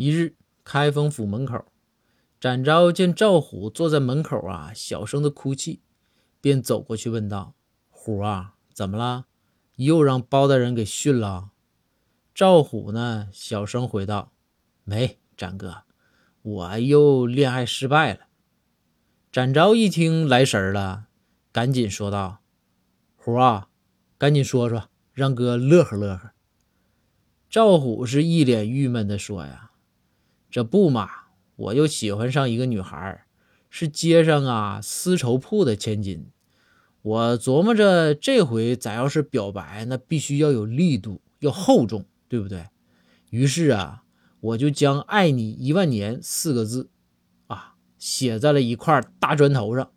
一日，开封府门口，展昭见赵虎坐在门口啊，小声的哭泣，便走过去问道：“虎啊，怎么了？又让包大人给训了？”赵虎呢，小声回道：“没，展哥，我又恋爱失败了。”展昭一听来神了，赶紧说道：“虎啊，赶紧说说，让哥乐呵乐呵。”赵虎是一脸郁闷的说：“呀。”这不嘛，我又喜欢上一个女孩，是街上啊丝绸铺的千金。我琢磨着这回咱要是表白，那必须要有力度，要厚重，对不对？于是啊，我就将“爱你一万年”四个字啊写在了一块大砖头上，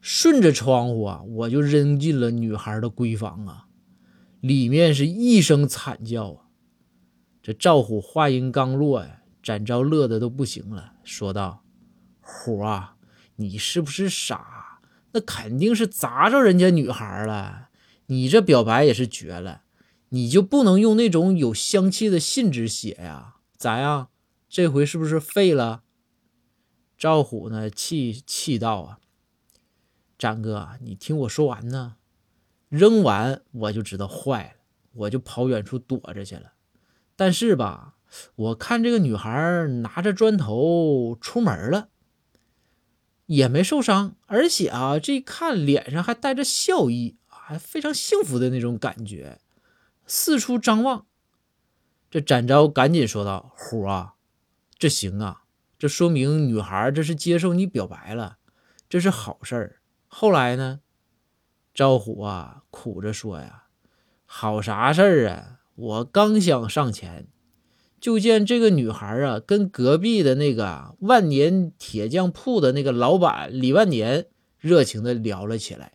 顺着窗户啊，我就扔进了女孩的闺房啊。里面是一声惨叫啊！这赵虎话音刚落呀。展昭乐得都不行了，说道：“虎啊，你是不是傻？那肯定是砸着人家女孩了。你这表白也是绝了，你就不能用那种有香气的信纸写呀？咋样？这回是不是废了？”赵虎呢，气气道：“啊，展哥，你听我说完呢。扔完我就知道坏了，我就跑远处躲着去了。但是吧。”我看这个女孩拿着砖头出门了，也没受伤，而且啊，这一看脸上还带着笑意，还非常幸福的那种感觉，四处张望。这展昭赶紧说道：“虎啊，这行啊，这说明女孩这是接受你表白了，这是好事儿。后来呢？”赵虎啊，苦着说呀：“好啥事儿啊？我刚想上前。”就见这个女孩啊，跟隔壁的那个万年铁匠铺的那个老板李万年热情的聊了起来。